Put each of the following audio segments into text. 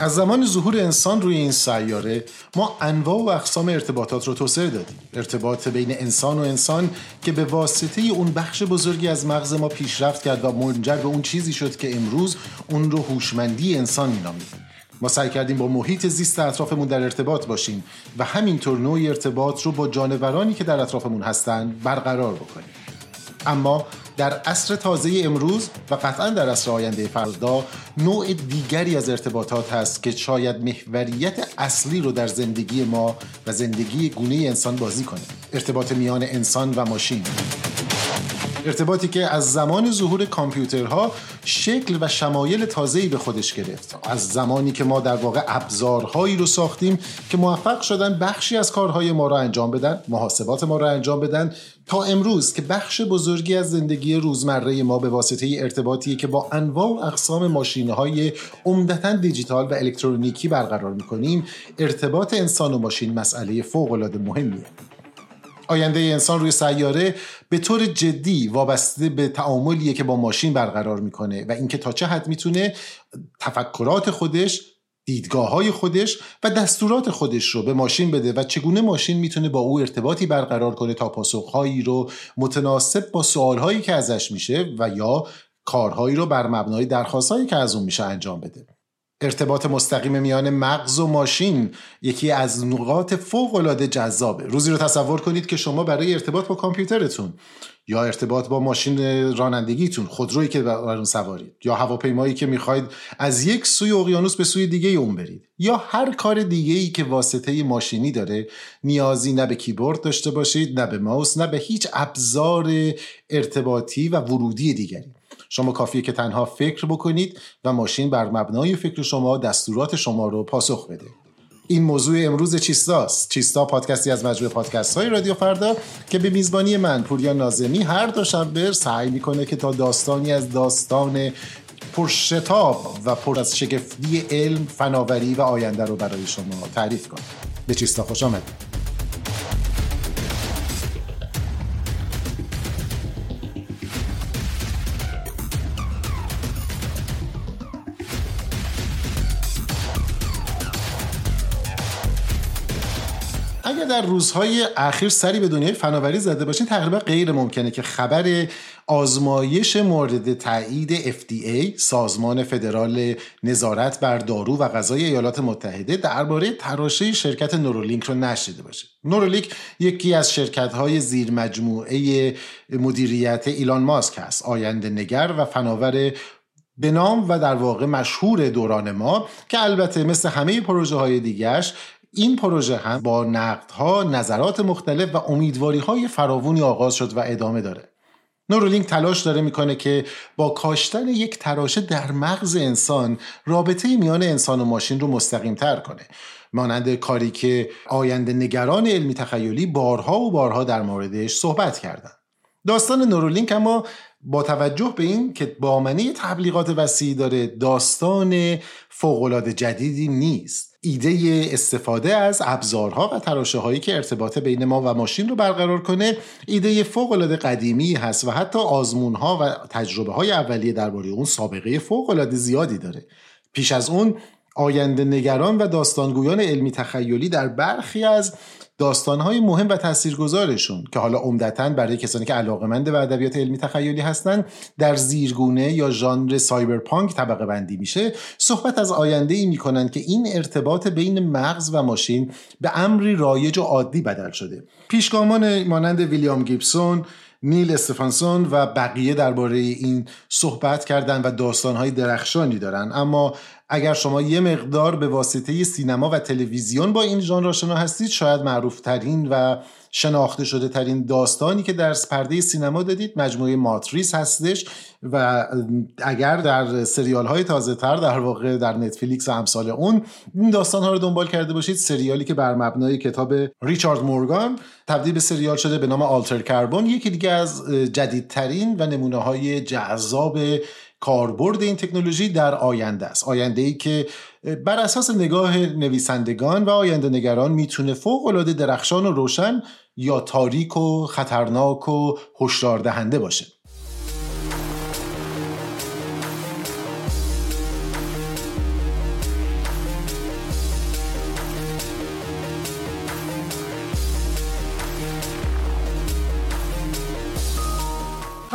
از زمان ظهور انسان روی این سیاره ما انواع و اقسام ارتباطات رو توسعه دادیم. ارتباط بین انسان و انسان که به واسطه اون بخش بزرگی از مغز ما پیشرفت کرد و منجر به اون چیزی شد که امروز اون رو هوشمندی انسان مینامیم. ما سعی کردیم با محیط زیست اطرافمون در ارتباط باشیم و همینطور نوعی ارتباط رو با جانورانی که در اطرافمون هستند برقرار بکنیم. اما در عصر تازه امروز و قطعا در عصر آینده فردا نوع دیگری از ارتباطات هست که شاید محوریت اصلی رو در زندگی ما و زندگی گونه انسان بازی کنه. ارتباط میان انسان و ماشین. ارتباطی که از زمان ظهور کامپیوترها شکل و شمایل تازه‌ای به خودش گرفت. از زمانی که ما در واقع ابزارهایی رو ساختیم که موفق شدن بخشی از کارهای ما را انجام بدن محاسبات ما را انجام بدن تا امروز که بخش بزرگی از زندگی روزمره ما به واسطه ارتباطی که با انواع و اقسام ماشینهای عمدتا دیجیتال و الکترونیکی برقرار می‌کنیم ارتباط انسان و ماشین مسئله فوق‌العاده مهمیه. آینده انسان روی سیاره به طور جدی وابسته به تعاملیه که با ماشین برقرار می‌کنه و اینکه تا چه حد می‌تونه تفکرات خودش دیدگاه های خودش و دستورات خودش رو به ماشین بده و چگونه ماشین می‌تونه با او ارتباطی برقرار کنه تا پاسخهایی رو متناسب با سوالهایی که ازش میشه و یا کارهایی رو بر مبنای درخواستهایی که از اون میشه انجام بده. ارتباط مستقیم میان مغز و ماشین یکی از نقاط فوق العاده جذابه. روزی رو تصور کنید که شما برای ارتباط با کامپیوترتون یا ارتباط با ماشین رانندگیتون خودرویی که بر اون سوارید یا هواپیمایی که می‌خواید از یک سوی اقیانوس به سوی دیگه اون برید یا هر کار دیگه ای که واسطه ماشینی داره نیازی نه به کیبورد داشته باشید نه به ماوس نه به هیچ ابزار ارتباطی و ورودی دیگری. شما کافیه که تنها فکر بکنید و ماشین بر مبنای فکر شما دستورات شما رو پاسخ بده. این موضوع امروز چیستاست؟ چیستا پادکستی از مجموعه پادکست های رادیو فردا که به میزبانی من پوریا نازمی هر دوشنبه سعی می‌کنه که تا داستانی از داستان پرشتاب و پر از شگفتی علم فناوری و آینده رو برای شما تعریف کنه. به چیستا خوش آمدید. در روزهای اخیر سری به دنیای فناوری زده باشین تقریبا غیر ممکنه که خبر آزمایش مورد تایید FDA سازمان فدرال نظارت بر دارو و غذای ایالات متحده درباره تراشه شرکت نورولینک رو نشیده باشه نورولینک یکی از شرکت های زیر مدیریت ایلان ماسک است آینده نگر و فناور به نام و در واقع مشهور دوران ما که البته مثل همه پروژه های دیگرش این پروژه هم با نقدها، نظرات مختلف و امیدواری های فراوونی آغاز شد و ادامه داره. نورولینک تلاش داره می‌کنه که با کاشتن یک تراشه در مغز انسان رابطه میان انسان و ماشین رو مستقیم تر کنه مانند کاری که آینده نگران علمی تخیلی بارها و بارها در موردش صحبت کردن داستان نورولینک اما با توجه به این که با منی تبلیغات وسیعی داره داستان فوقالعاده جدیدی نیست. ایده استفاده از ابزارها و تراشه هایی که ارتباط بین ما و ماشین رو برقرار کنه ایده فوق العاده قدیمی هست و حتی آزمون ها و تجربه های اولیه درباره اون سابقه فوق العاده زیادی داره. پیش از اون آینده نگران و داستانگویان علمی تخیلی در برخی از داستانهای مهم و تاثیرگذارشون که حالا عمدتا برای کسانی که علاقمند به ادبیات علمی تخیلی هستند در زیرگونه یا ژانر سایبرپانک طبقه بندی میشه صحبت از آینده ای می‌کنن که این ارتباط بین مغز و ماشین به امری رایج و عادی بدل شده. پیشگامان مانند ویلیام گیبسون نیل استفانسون و بقیه درباره این صحبت کردن و داستانهای درخشانی دارن. اما اگر شما یه مقدار به واسطه سینما و تلویزیون با این ژانر آشنا هستید شاید معروف ترین و شناخته شده ترین داستانی که در پرده سینما دادید مجموعه ماتریس هستش و اگر در سریال های تازه تر در واقع در نتفلیکس و امثال اون این داستان ها رو دنبال کرده باشید. سریالی که بر مبنای کتاب ریچارد مورگان تبدیل به سریال شده به نام آلتر کربون یکی دیگه از جدیدترین و نمونه های جذاب کاربرد این تکنولوژی در آینده است. آینده ای که بر اساس نگاه نویسندگان و آینده نگران می‌تونه فوق العاده درخشان و روشن یا تاریک و خطرناک و هشدار دهنده باشه.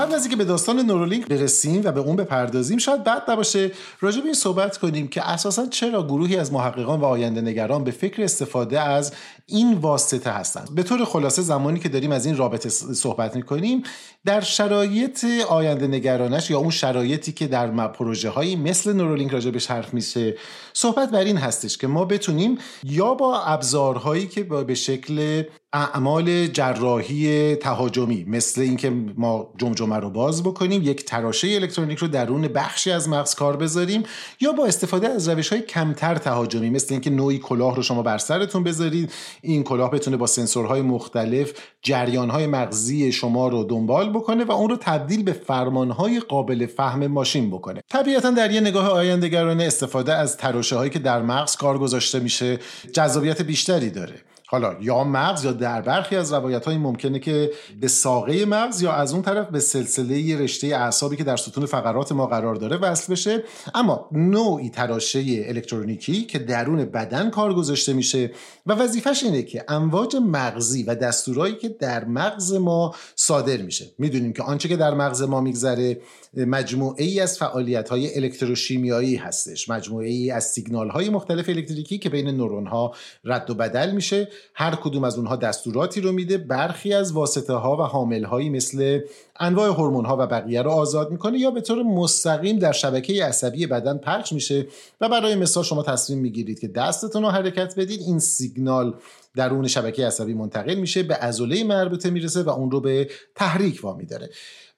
قبل از اینکه به داستان نورولینک برسیم و به اون بپردازیم شاید بد نباشه راجع به این صحبت کنیم که اساسا چرا گروهی از محققان و آینده نگران به فکر استفاده از این واسطه هستند؟ به طور خلاصه زمانی که داریم از این رابطه صحبت می‌کنیم در شرایط آینده نگرانش یا اون شرایطی که در پروژه هایی مثل نورولینک راجع بهش حرف میشه صحبت بر این هستش که ما بتونیم یا با ابزارهایی که به شکل اعمال جراحی تهاجمی مثل اینکه ما جمجمه رو باز بکنیم یک تراشه الکترونیک رو درون بخشی از مغز کار بذاریم یا با استفاده از روش های کمتر تهاجمی مثل اینکه نوعی کلاه رو شما بر سرتون بذارید این کلاه بتونه با سنسورهای مختلف جریانهای مغزی شما رو دنبال بکنه و اون رو تبدیل به فرمانهای قابل فهم ماشین بکنه. طبیعتا در یه نگاه آیندگرانه استفاده از تراشه هایی که در مغز کار گذاشته میشه جذابیت بیشتری داره. حالا یا مغز یا در برخی از روایت های ممکنه که به ساقه مغز یا از اون طرف به سلسله رشته اعصابی که در ستون فقرات ما قرار داره وصل بشه. اما نوعی تراشه الکترونیکی که درون بدن کار گذاشته میشه و وظیفش اینه که امواج مغزی و دستورایی که در مغز ما صادر میشه. می‌دونیم که آنچه که در مغز ما میگذره مجموعه ای از فعالیت های الکتروشیمیایی هستش. مجموعه ای از سیگنال های مختلف الکتریکی که بین نورون ها رد و بدل میشه. هر کدوم از اونها دستوراتی رو میده. برخی از واسطه ها و حامل هایی مثل انواع هورمون ها و بقیه رو آزاد می‌کنه یا به طور مستقیم در شبکه عصبی بدن پخش میشه و برای مثال شما تصمیم می‌گیرید که دستتون رو حرکت بدید. این سیگنال درون شبکه عصبی منتقل میشه به عضله مربوطه می‌رسه و اون رو به تحریک وامی داره.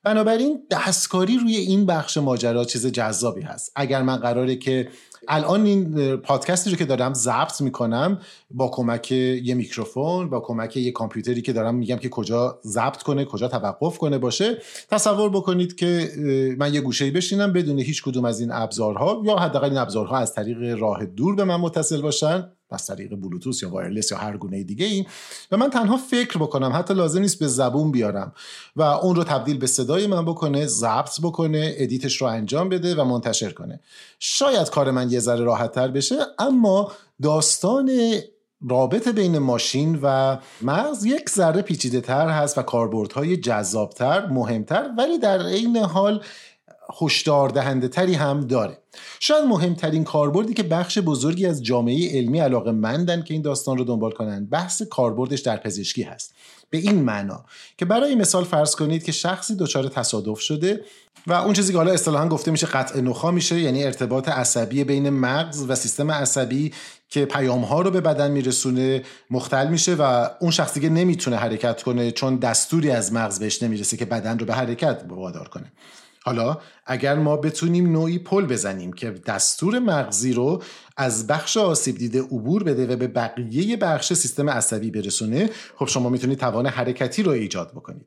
بنابراین دستکاری روی این بخش ماجرا چیز جذابی هست. اگر من قراره که الان این پادکستی رو که دارم ضبط می‌کنم با کمک یه میکروفون با کمک یه کامپیوتری که دارم میگم که کجا ضبط کنه کجا توقف کنه باشه تصور بکنید که من یه گوشه بشینم بدون هیچ کدوم از این ابزارها یا حداقل این ابزارها از طریق راه دور به من متصل باشن. از طریق بلوتوث یا wireless یا هر گونه دیگه ای و من تنها فکر بکنم حتی لازم نیست به زبون بیارم و اون رو تبدیل به صدای من بکنه ضبط بکنه edit ش رو انجام بده و منتشر کنه. شاید کار من یه ذره راحت تر بشه اما داستان رابط بین ماشین و مغز یک ذره پیچیده تر هست و کاربردهای جذابتر مهمتر ولی در عین حال هشدار دهنده تری هم داره. شاید مهمترین کاربردی که بخش بزرگی از جامعه علمی علاقه مندن که این داستان رو دنبال کنن بحث کاربردش در پزشکی هست. به این معنا که برای مثال فرض کنید که شخصی دچار تصادف شده و اون چیزی که حالا اصطلاحا گفته میشه قطع نخا میشه یعنی ارتباط عصبی بین مغز و سیستم عصبی که پیام ها رو به بدن میرسونه مختل میشه و اون شخص دیگه نمی‌تونه حرکت کنه چون دستوری از مغز بهش نمی‌رسه که بدن رو به حرکت وادار کنه. حالا اگر ما بتونیم نوعی پل بزنیم که دستور مغزی رو از بخش آسیب دیده عبور بده و به بقیه بخش سیستم عصبی برسونه خب شما می‌تونید توان حرکتی رو ایجاد بکنید.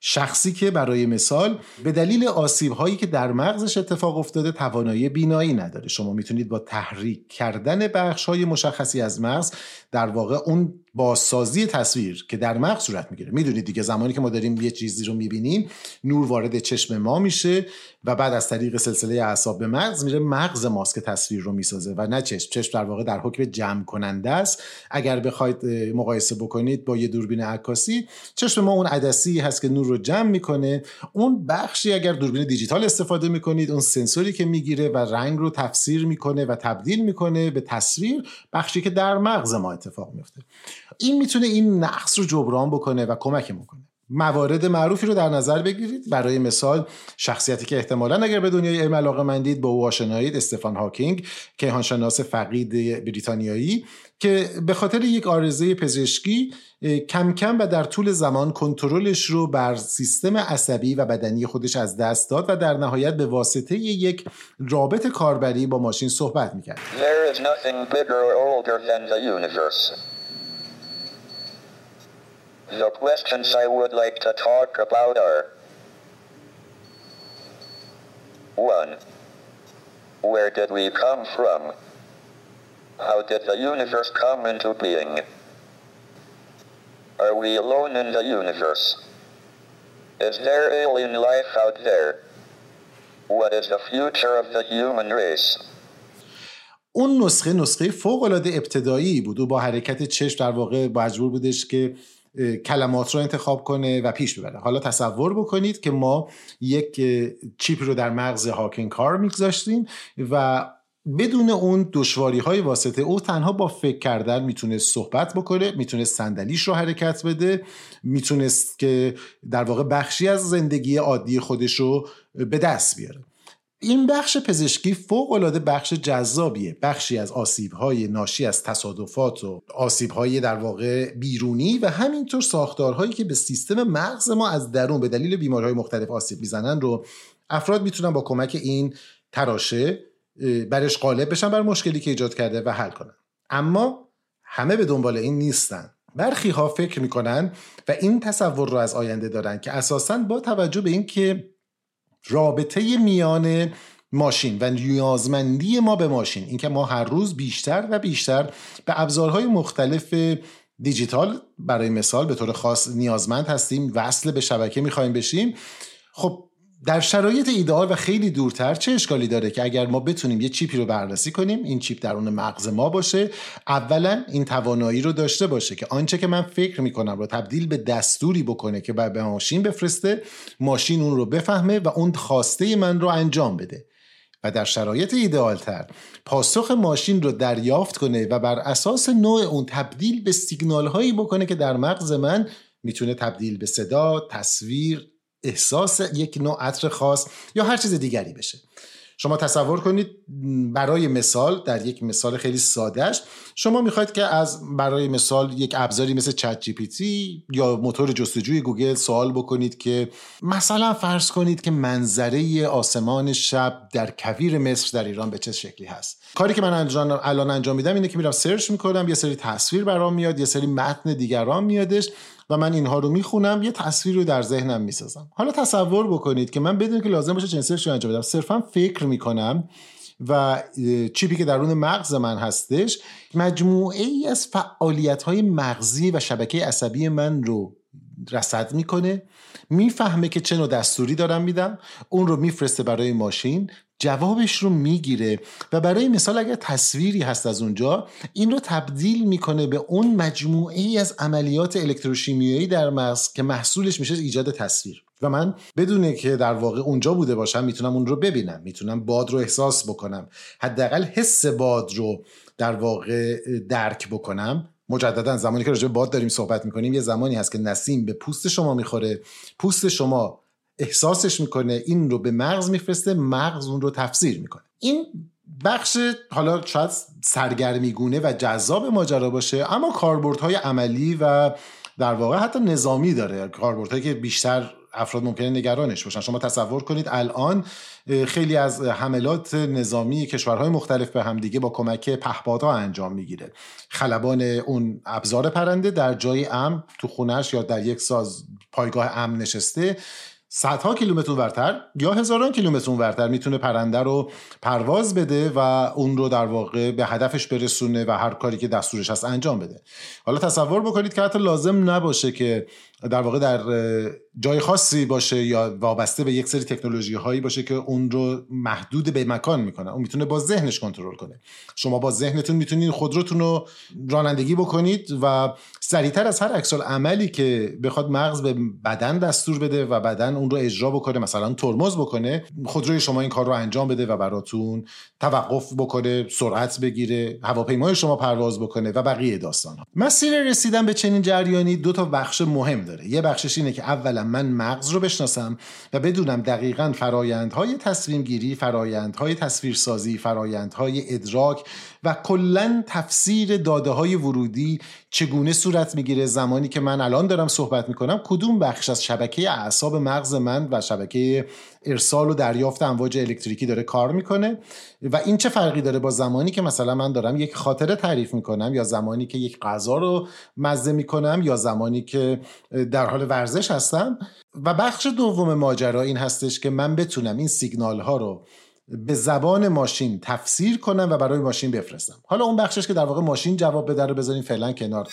شخصی که برای مثال به دلیل آسیب هایی که در مغزش اتفاق افتاده توانایی بینایی نداره. شما می‌تونید با تحریک کردن بخش های مشخصی از مغز در واقع اون بازسازی تصویر که در مغز صورت می‌گیره. می‌دونید دیگه زمانی که ما داریم یه چیزی رو می‌بینیم نور وارد چشم ما میشه و بعد از طریق سلسله اعصاب به مغز میره مغز ماسک تصویر رو می‌سازه و نه چشم. چشم در واقع در حکم جمع کننده است. اگر بخواید مقایسه بکنید با یه دوربین عکاسی چشم ما اون عدسی هست که نور رو جمع می‌کنه. اون بخشی اگر دوربین دیجیتال استفاده می‌کنید اون سنسوری که می‌گیره و رنگ رو تفسیر می‌کنه و تبدیل می‌کنه به تصویر بخشی که در مغز ما اتفاق میفته این می‌تونه این نقص رو جبران بکنه و کمک می‌کنه موارد معروفی رو در نظر بگیرید. برای مثال شخصیتی که احتمالا اگر به دنیای علم علاقه مندید با او آشنایید استفان هاکینگ کیهانشناس فقید بریتانیایی که به خاطر یک آرزه پزشکی کم کم و در طول زمان کنترلش رو بر سیستم عصبی و بدنی خودش از دست داد و در نهایت به واسطه یک رابط کاربری با ماشین صحبت می‌کرد. questions I would like to talk about are 1. Where did we come from? How did the universe come into being? Are we alone in the universe? Is there alien life out there? What is the future of the human race? اون نسخه نسخه فوق العاده ابتدایی بود و با حرکت چشم در واقع مجبور بودش که کلمات رو انتخاب کنه و پیش ببره. حالا تصور بکنید که ما یک چیپ رو در مغز هاکن کار میگذاشتیم و بدون اون دشواری های واسطه او تنها با فکر کردن می‌تونست صحبت بکنه می‌تونست صندلیش رو حرکت بده می‌تونست که در واقع بخشی از زندگی عادی خودش رو به دست بیاره. این بخش پزشکی فوق العاده بخش جذابیه. بخشی از آسیب های ناشی از تصادفات و آسیب های در واقع بیرونی و همینطور ساختارهایی که به سیستم مغز ما از درون به دلیل بیماری مختلف آسیب می‌زنن رو افراد می‌تونن با کمک این تراشه برش غالب بشن بر مشکلی که ایجاد کرده و حل کنن. اما همه به دنبال این نیستن. برخی ها فکر می‌کنن و این تصور رو از آینده دارن که اساسا با توجه به اینکه رابطه میان ماشین و نیازمندی ما به ماشین اینکه ما هر روز بیشتر و بیشتر به ابزارهای مختلف دیجیتال برای مثال به طور خاص نیازمند هستیم وصل به شبکه می‌خوایم بشیم خب در شرایط ایدئال و خیلی دورتر چه اشکالی داره که اگر ما بتونیم یه چیپی رو بررسی کنیم این چیپ درون مغز ما باشه اولا این توانایی رو داشته باشه که آنچه که من فکر می‌کنم رو تبدیل به دستوری بکنه که به ماشین بفرسته ماشین اون رو بفهمه و اون خواسته من رو انجام بده. و در شرایط ایدئالتر پاسخ ماشین رو دریافت کنه و بر اساس نوع اون تبدیل به سیگنال هایی بکنه که در مغز من می‌تونه تبدیل به صدا، تصویر، احساس یک نوع عطر خاص یا هر چیز دیگری بشه. شما تصور کنید برای مثال در یک مثال خیلی سادهش شما می‌خواید که از برای مثال یک ابزاری مثل چت جی پی تی یا موتور جستجوی گوگل سوال بکنید که مثلا فرض کنید که منظره آسمان شب در کویر مصر در ایران به چه شکلی هست. کاری که من الان انجام میدم اینه که میرم search می‌کنم یه سری تصویر برام میاد یه سری متن دیگران میادش و من اینها رو می‌خونم یه تصویر رو در ذهنم می‌سازم. حالا تصور بکنید که من بدون که لازم باشه چنین رو انجام بدم صرفا فکر می‌کنم و چیپی که درون مغز من هستش مجموعه ای از فعالیت های مغزی و شبکه عصبی من رو رصد می‌کنه می‌فهمه که چه نوع دستوری دارم میدم اون رو میفرسته برای ماشین جوابش رو می‌گیره و برای مثال اگر تصویری هست از اونجا این رو تبدیل می‌کنه به اون مجموعه ای از عملیات الکتروشیمیایی در مغز که محصولش میشه ایجاد تصویر. و من بدونه که در واقع اونجا بوده باشم می‌تونم اون رو ببینم می‌تونم باد رو احساس بکنم. حداقل حس باد رو در واقع درک بکنم. مجددا زمانی که راجع به باد داریم صحبت می‌کنیم یه زمانی هست که نسیم به پوست شما می‌خوره. پوست شما احساسش می‌کنه این رو به مغز میفرسته مغز اون رو تفسیر می‌کنه. این بخش حالا شاید سرگرمیگونه و جذاب ماجرا باشه اما کاربردهای عملی و در واقع حتی نظامی داره. کاربردهایی که بیشتر افراد ممکنه نگرانش باشن. شما تصور کنید الان خیلی از حملات نظامی کشورهای مختلف به همدیگه با کمک پهپادها انجام می‌گیره. خلبان اون ابزار پرنده در جای امن تو خونش یا در یک ساز پایگاه امن نشسته صدها کیلومتر ورتر یا هزاران کیلومتر ورتر می‌تونه پرنده رو پرواز بده و اون رو در واقع به هدفش برسونه و هر کاری که دستورش هست انجام بده. حالا تصور بکنید که حتی لازم نباشه که در واقع در جای خاصی باشه یا وابسته به یک سری تکنولوژی هایی باشه که اون رو محدود به مکان می‌کنه اون می‌تونه با ذهنش کنترل کنه شما با ذهنتون می‌تونید خودروتون رو رانندگی بکنید و سریعتر از هر عکس عملی که بخواد مغز به بدن دستور بده و بدن اون رو اجرا بکنه مثلا ترمز بکنه خودروی شما این کار رو انجام بده و براتون توقف بکنه سرعت بگیره هواپیمای شما پرواز بکنه و بقیه داستان ها. مسیر رسیدن به چنین جریانی دو تا بخش مهم داره یه بخشش اینه که اولا من مغز رو بشناسم و بدونم دقیقا فرایندهای تصمیم گیری فرایندهای تصویرسازی فرایندهای ادراک و کلا تفسیر داده های ورودی چگونه صورت می‌گیره؟ زمانی که من الان دارم صحبت می‌کنم کدوم بخش از شبکه اعصاب مغز من و شبکه ارسال و دریافت امواج الکتریکی داره کار می‌کنه؟ و این چه فرقی داره با زمانی که مثلا من دارم یک خاطره تعریف می‌کنم یا زمانی که یک غذا رو مزه می‌کنم یا زمانی که در حال ورزش هستم؟ و بخش دوم ماجرا این هستش که من بتونم این سیگنال ها رو به زبان ماشین تفسیر کنم و برای ماشین بفرستم. حالا اون بخشش که در واقع ماشین جواب بده رو بذاریم فعلا کنار.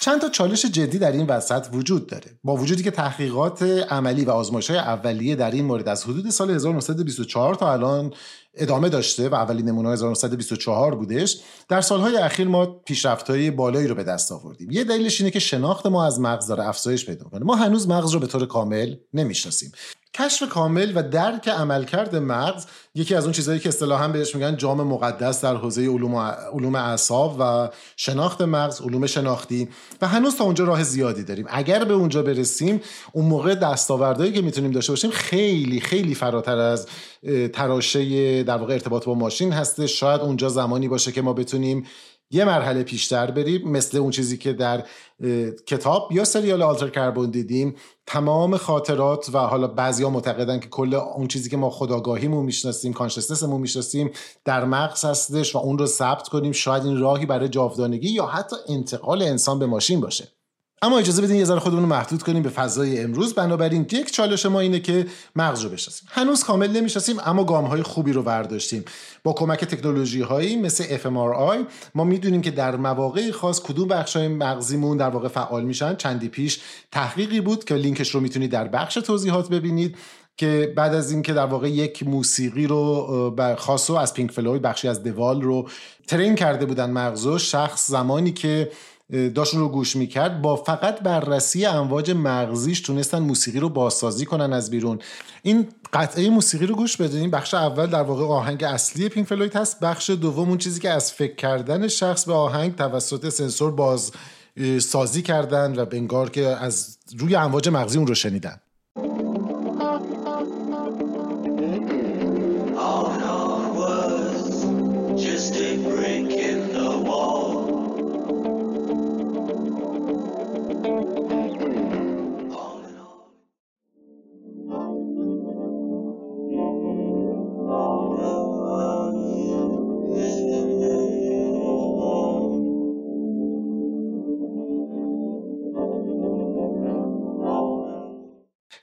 چند تا چالش جدی در این وسط وجود داره. با وجودی که تحقیقات عملی و آزمایش های اولیه در این مورد از حدود سال 1924 تا الان ادامه داشته و اولین نمونه 1924 بودش. در سالهای اخیر ما پیشرفت‌های بالایی رو به دست آوردیم. یه دلیلش اینه که شناخت ما از مغز داره افزایش پیدا کنه ما هنوز مغز رو به طور کامل نمی‌شناسیم. کشف کامل و درک عملکرد مغز یکی از اون چیزهایی که اصطلاحا بهش میگن جام مقدس در حوزه علوم علوم اعصاب و شناخت مغز علوم شناختی. و هنوز تا اونجا راه زیادی داریم. اگر به اونجا برسیم اون موقع دستاوردهایی که می‌تونیم داشته باشیم خیلی خیلی فراتر از تراشه در واقع ارتباط با ماشین هسته شاید اونجا زمانی باشه که ما بتونیم یه مرحله پیشتر بریم مثل اون چیزی که در کتاب یا سریال آلتر کربون دیدیم. تمام خاطرات و حالا بعضیا معتقدن که کل اون چیزی که ما خداگاهیمون می‌شناسیم کانشسنسمون می‌شناسیم در مغز هستش و اون رو ثبت کنیم. شاید این راهی برای جاودانگی یا حتی انتقال انسان به ماشین باشه. اما اجازه بدین یه ذره خودمون رو محدود کنیم به فضای امروز. بنابراین یک چالش ما اینه که مغز رو بشناسیم. هنوز کامل نمی‌شناسیم اما گام های خوبی رو برداشتیم با کمک تکنولوژی هایی مثل fMRI ما می‌دونیم که در مواقع خاص کدوم بخش های مغزیمون در واقع فعال میشن. چندی پیش تحقیقی بود که لینکش رو می‌تونید در بخش توضیحات ببینید که بعد از اینکه در واقع یک موسیقی رو خاصو از پینک فلوید بخشی از دوال رو ترین کرده بودن مغزو شخص زمانی که داشت رو گوش می‌کرد با فقط بررسی امواج مغزیش تونستن موسیقی رو بازسازی کنن از بیرون. این قطعه موسیقی رو گوش بدین بخش اول در واقع آهنگ اصلی پینک فلوید هست. بخش دوم اون چیزی که از فکر کردن شخص به آهنگ توسط سنسور باز سازی کردن و بنگار که از روی امواج مغزی اون رو شنیدن.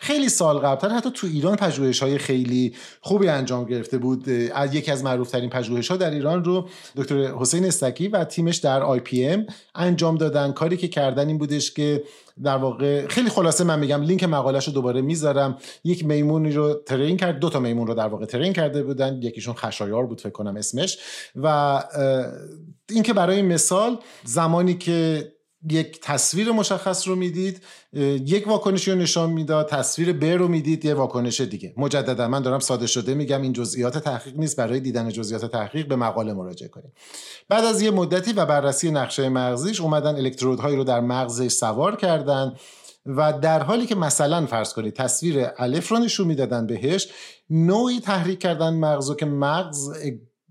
خیلی سال قبلتر حتی تو ایران پژوهش های خیلی خوبی انجام گرفته بود. یکی از معروف ترین پژوهش ها در ایران رو دکتر حسین استکی و تیمش در IPM انجام دادن. کاری که کردن این بودش که در واقع خیلی خلاصه من میگم لینک مقالش رو دوباره می‌ذارم. یک میمونی رو train کرد دو تا میمون رو در واقع train کرده بودن. یکیشون خشایار بود فکر کنم اسمش. و اینکه برای مثال زمانی که یک تصویر مشخص رو می‌دید یک واکنشی رو نشان می‌داد تصویر ب رو می‌دید یه واکنش دیگه. مجددا من دارم ساده شده میگم این جزئیات تحقیق نیست برای دیدن جزئیات تحقیق به مقاله مراجعه کنید بعد از یه مدتی و بررسی نقشه مغزیش اومدن الکترودهایی رو در مغزش سوار کردن و در حالی که مثلا فرض کنید تصویر الف رو نشون می‌دادن بهش نوعی تحریک کردن مغزو که مغز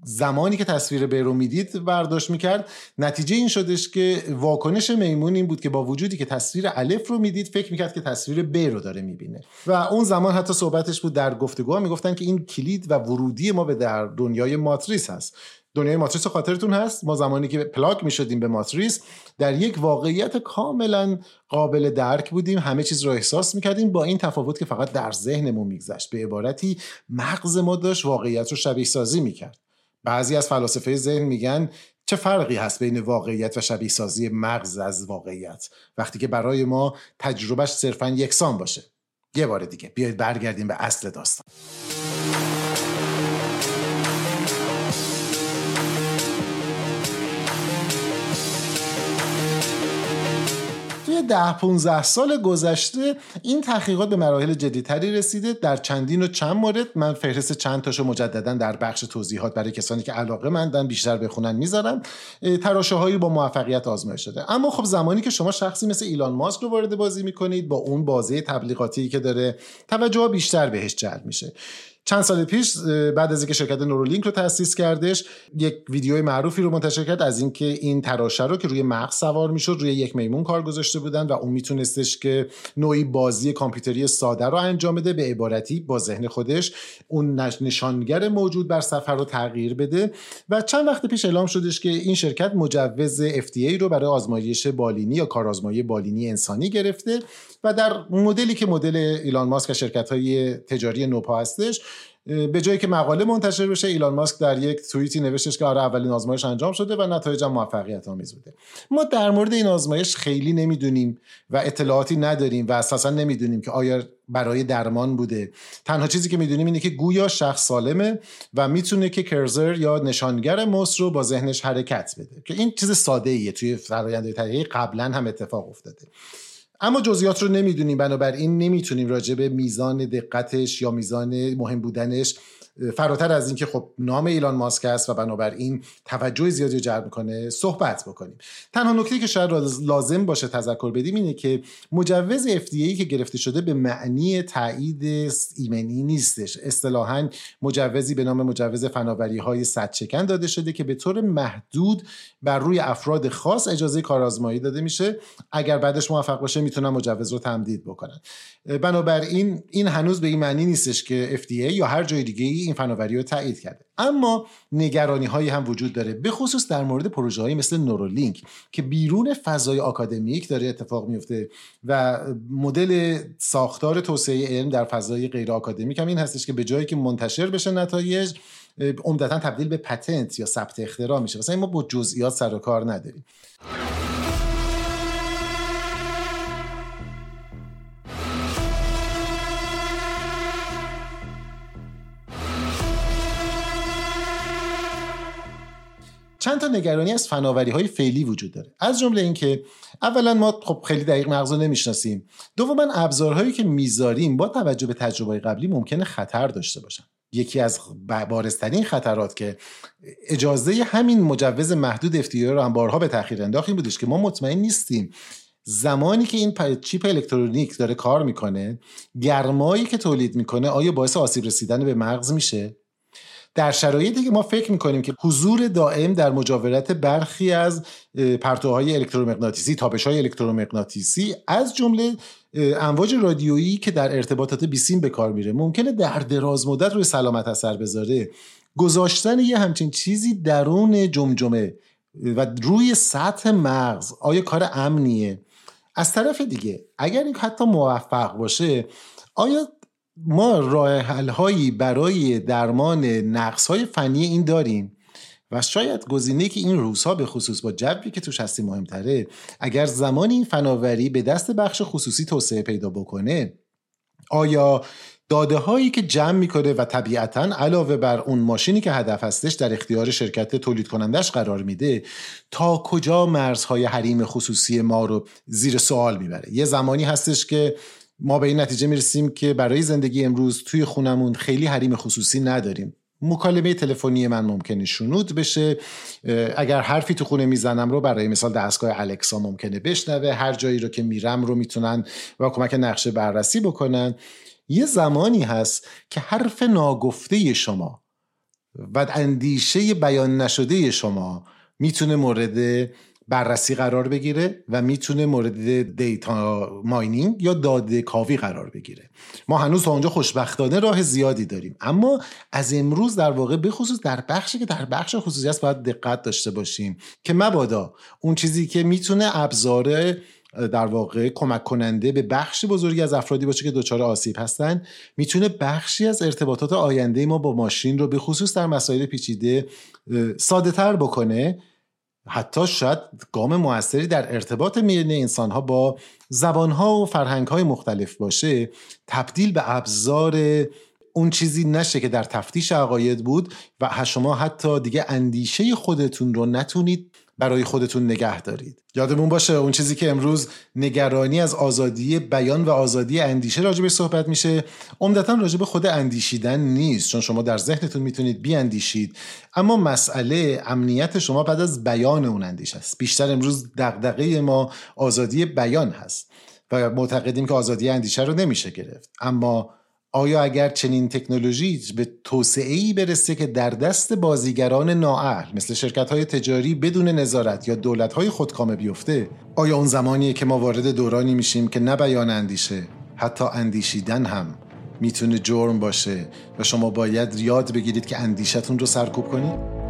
زمانی که تصویر ب رو می‌دید برداشت می‌کرد. نتیجه این شدش که واکنش میمون این بود که با وجودی که تصویر الف رو می‌دید فکر می‌کرد که تصویر ب رو داره می‌بینه. و اون زمان حتی صحبتش بود در گفتگوها می‌گفتن که این کلید و ورودی ما به در دنیای ماتریس هست. دنیای ماتریس خاطرتون هست؟ ما زمانی که پلاک می‌شدیم به ماتریس در یک واقعیت کاملا قابل درک بودیم. همه چیز رو احساس می‌کردیم با این تفاوت که فقط در ذهنمون میگذشت. به عبارتی مغز ما داشت واقعیت رو شبیه سازی می‌کرد. بعضی از فلاسفه ذهن میگن چه فرقی هست بین واقعیت و شبیه سازی مغز از واقعیت وقتی که برای ما تجربهش صرفا یکسان باشه؟ یه بار دیگه. بیایید برگردیم به اصل داستان. ده 15 سال گذشته این تحقیقات به مراحل جدیتری رسیده. در چندین و چند مورد من فهرست چند تاشو مجددا در بخش توضیحات برای کسانی که علاقه مندن بیشتر بخونن می‌ذارم تراشه هایی با موفقیت آزمایش شده اما خب زمانی که شما شخصی مثل ایلان ماسک رو وارد بازی می‌کنید با اون بازه تبلیغاتی که داره توجه بیشتر بهش جلب میشه. چند سال پیش بعد از اینکه شرکت نورولینک رو تاسیس کردش یک ویدیوی معروفی رو منتشر کرد از اینکه این تراشه رو که روی مغز سوار می‌شد روی یک میمون کار گذاشته بودن و اون میتونستش که نوعی بازی کامپیوتری ساده رو انجام بده به عبارتی با ذهن خودش اون نشانگر موجود بر سفر رو تغییر بده. و چند وقت پیش اعلام شدش که این شرکت مجوز FDA رو برای آزمایش بالینی یا کارآزمایی بالینی انسانی گرفته و در مدلی که مدل ایلان ماسک و شرکت های تجاری نوپا هستش به جایی که مقاله منتشر بشه ایلان ماسک در یک توییتی نوشتش که آره اولین آزمایش انجام شده و نتایج موفقیت آمیز بوده. ما در مورد این آزمایش خیلی نمی‌دونیم و اطلاعاتی نداریم و اساسا نمی‌دونیم که آیا برای درمان بوده. تنها چیزی که می‌دونیم اینه که گویا شخص سالمه و می‌تونه که کرزر یا نشانگر موس رو با ذهنش حرکت بده. که این چیز ساده ایه توی فرآیند تحقیقی قبلا هم اتفاق افتاده. اما جزئیات رو نمی‌دونیم بنابراین نمی‌تونیم راجع به میزان دقتش یا میزان مهم بودنش فراتر از اینکه خب نام ایلان ماسک است و بنابراین توجه زیادی جلب می‌کنه صحبت بکنیم. تنها نکته که شاید لازم باشه تذکر بدیم اینه که مجوز FDA که گرفته شده به معنی تایید ایمنی نیستش. اصطلاحا مجوزی به نام مجوز فناوری های صد چکن داده شده که به طور محدود بر روی افراد خاص اجازه کارآزمایی داده میشه. اگر بعدش موفق باشه می‌تونن مجوز رو تمدید بکنن. بنابراین این هنوز به این معنی نیستش که FDA یا هر جای دیگه ای این فناوری رو تایید کرده. اما نگرانی هایی هم وجود داره به خصوص در مورد پروژه مثل نورولینک که بیرون فضای آکادمیک داره اتفاق میفته و مدل ساختار توسعه علم در فضای غیر آکادمیک هم این هستش که به جایی که منتشر بشه نتایج عمدتا تبدیل به پتنت یا ثبت اختراع میشه. مثلا ما با جزئیات سر و کار نداریم. چند تا نگرانی از فناوری های فعلی وجود داره. از جمله اینکه اولا ما خب خیلی دقیق مغزو نمی‌شناسیم. دوما ابزارهایی که می‌ذاریم با توجه به تجربه قبلی ممکنه خطر داشته باشن. یکی از بارسترین خطرات که اجازه همین مجوز محدود افتیار رو هم بارها به تاخیر انداخت این بودش که ما مطمئن نیستیم زمانی که این چیپ الکترونیک داره کار می‌کنه گرمایی که تولید می‌کنه آیا باعث آسیب رسیدن به مغز میشه؟ در شرایطی که ما فکر می‌کنیم که حضور دائم در مجاورت برخی از پرتوهای الکترومغناطیسی تابش های الکترومغناطیسی از جمله امواج رادیویی که در ارتباطات بیسیم به کار میره ممکنه در دراز مدت روی سلامت اثر بذاره. گذاشتن یه همچین چیزی درون جمجمه و روی سطح مغز آیا کار امنیه؟ از طرف دیگه اگر این حتی موفق باشه آیا ما راه حل هایی برای درمان نقص های فنی این داریم و شاید گزینه که این روزها به خصوص با جوی که توش هستی مهمتره. اگر زمان این فناوری به دست بخش خصوصی توسعه پیدا بکنه آیا داده هایی که جمع می‌کنه و طبیعتا علاوه بر اون ماشینی که هدف هستش در اختیار شرکت تولید کنندش قرار میده تا کجا مرزهای حریم خصوصی ما رو زیر سوال می‌بره؟ یه زمانی هستش که ما به این نتیجه می‌رسیم که برای زندگی امروز توی خونمون خیلی حریم خصوصی نداریم. مکالمه تلفنی من ممکنه شنود بشه. اگر حرفی تو خونه می‌زنم رو برای مثال دستگاه الکسا ممکنه بشنوه. هر جایی رو که میرم رو می‌تونن با کمک نقشه بررسی بکنن. یه زمانی هست که حرف ناگفته شما و اندیشه بیان نشده شما می‌تونه مورد بررسی قرار بگیره و می‌تونه مورد دیتا ماینینگ یا داده کاوی قرار بگیره. ما هنوز تا اونجا خوشبختانه راه زیادی داریم. اما از امروز در واقع بخصوص در بخشی که در بخش خصوصی است باید دقت داشته باشیم که مبادا اون چیزی که می‌تونه ابزار در واقع کمک کننده به بخشی بزرگی از افرادی باشه که دچار آسیب هستن می‌تونه بخشی از ارتباطات آینده ما با ماشین رو به خصوص در مسائل پیچیده ساده تر بکنه حتی شاید گام موثری در ارتباط میان انسانها با زبانها و فرهنگهای مختلف باشه تبدیل به ابزار اون چیزی نشه که در تفتیش عقاید بود و شما حتی دیگه اندیشه خودتون رو نتونید برای خودتون نگه دارید. یادمون باشه اون چیزی که امروز نگرانی از آزادی بیان و آزادی اندیشه راجبه صحبت میشه عمدتا راجب خود اندیشیدن نیست چون شما در ذهنتون می‌تونید بیاندیشید. اما مسئله امنیت شما بعد از بیان اون اندیشه است. بیشتر امروز دغدغه ما آزادی بیان هست و معتقدیم که آزادی اندیشه رو نمیشه گرفت. اما آیا اگر چنین تکنولوژی به توسعه ای برسه که در دست بازیگران نااهل مثل شرکت های تجاری بدون نظارت یا دولت های خودکامه بیفته آیا اون زمانیه که ما وارد دورانی میشیم که نه بیان اندیشه حتی اندیشیدن هم می‌تونه جرم باشه و شما باید یاد بگیرید که اندیشتون رو سرکوب کنید؟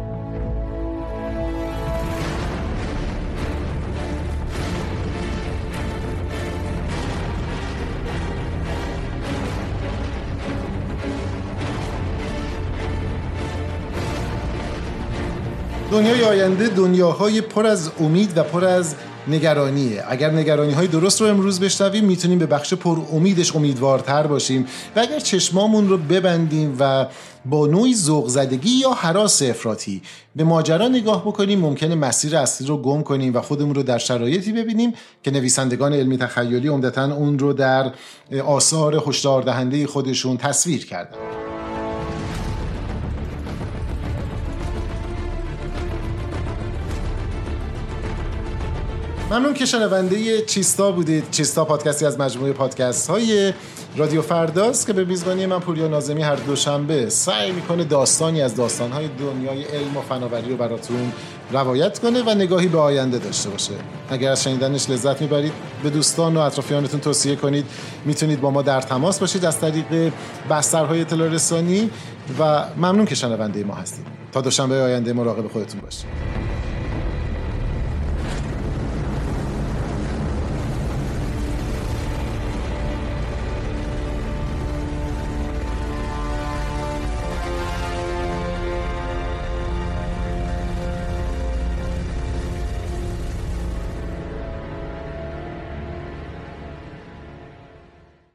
دنیای آینده دنیاهای پر از امید و پر از نگرانیه. اگر نگرانی های درست رو امروز بشنویم می‌تونیم به بخش پر امیدش امیدوارتر باشیم. و اگر چشمامون رو ببندیم و با نوعی ذوق زدگی یا حراس افراطی به ماجرا نگاه بکنیم ممکنه مسیر اصلی رو گم کنیم و خودمون رو در شرایطی ببینیم که نویسندگان علمی تخیلی عمدتا اون رو در آثار هشدار دهنده خودشون تصویر کردن. ممنون که شنونده چیستا بودید. چیستا پادکستی از مجموعه پادکست های رادیو فرداست که به میزبانی من پوریا نازمی هر دوشنبه سعی می‌کنه داستانی از داستانهای دنیای علم و فناوری رو براتون روایت کنه و نگاهی به آینده داشته باشه. اگر از شنیدنش لذت می‌برید به دوستان و اطرافیانتون توصیه کنید. می‌تونید با ما در تماس باشید از طریق بسترهای اطلاع و ممنون که شنونده ما هستید. تا دوشنبه آینده مراقب خودتون باشید.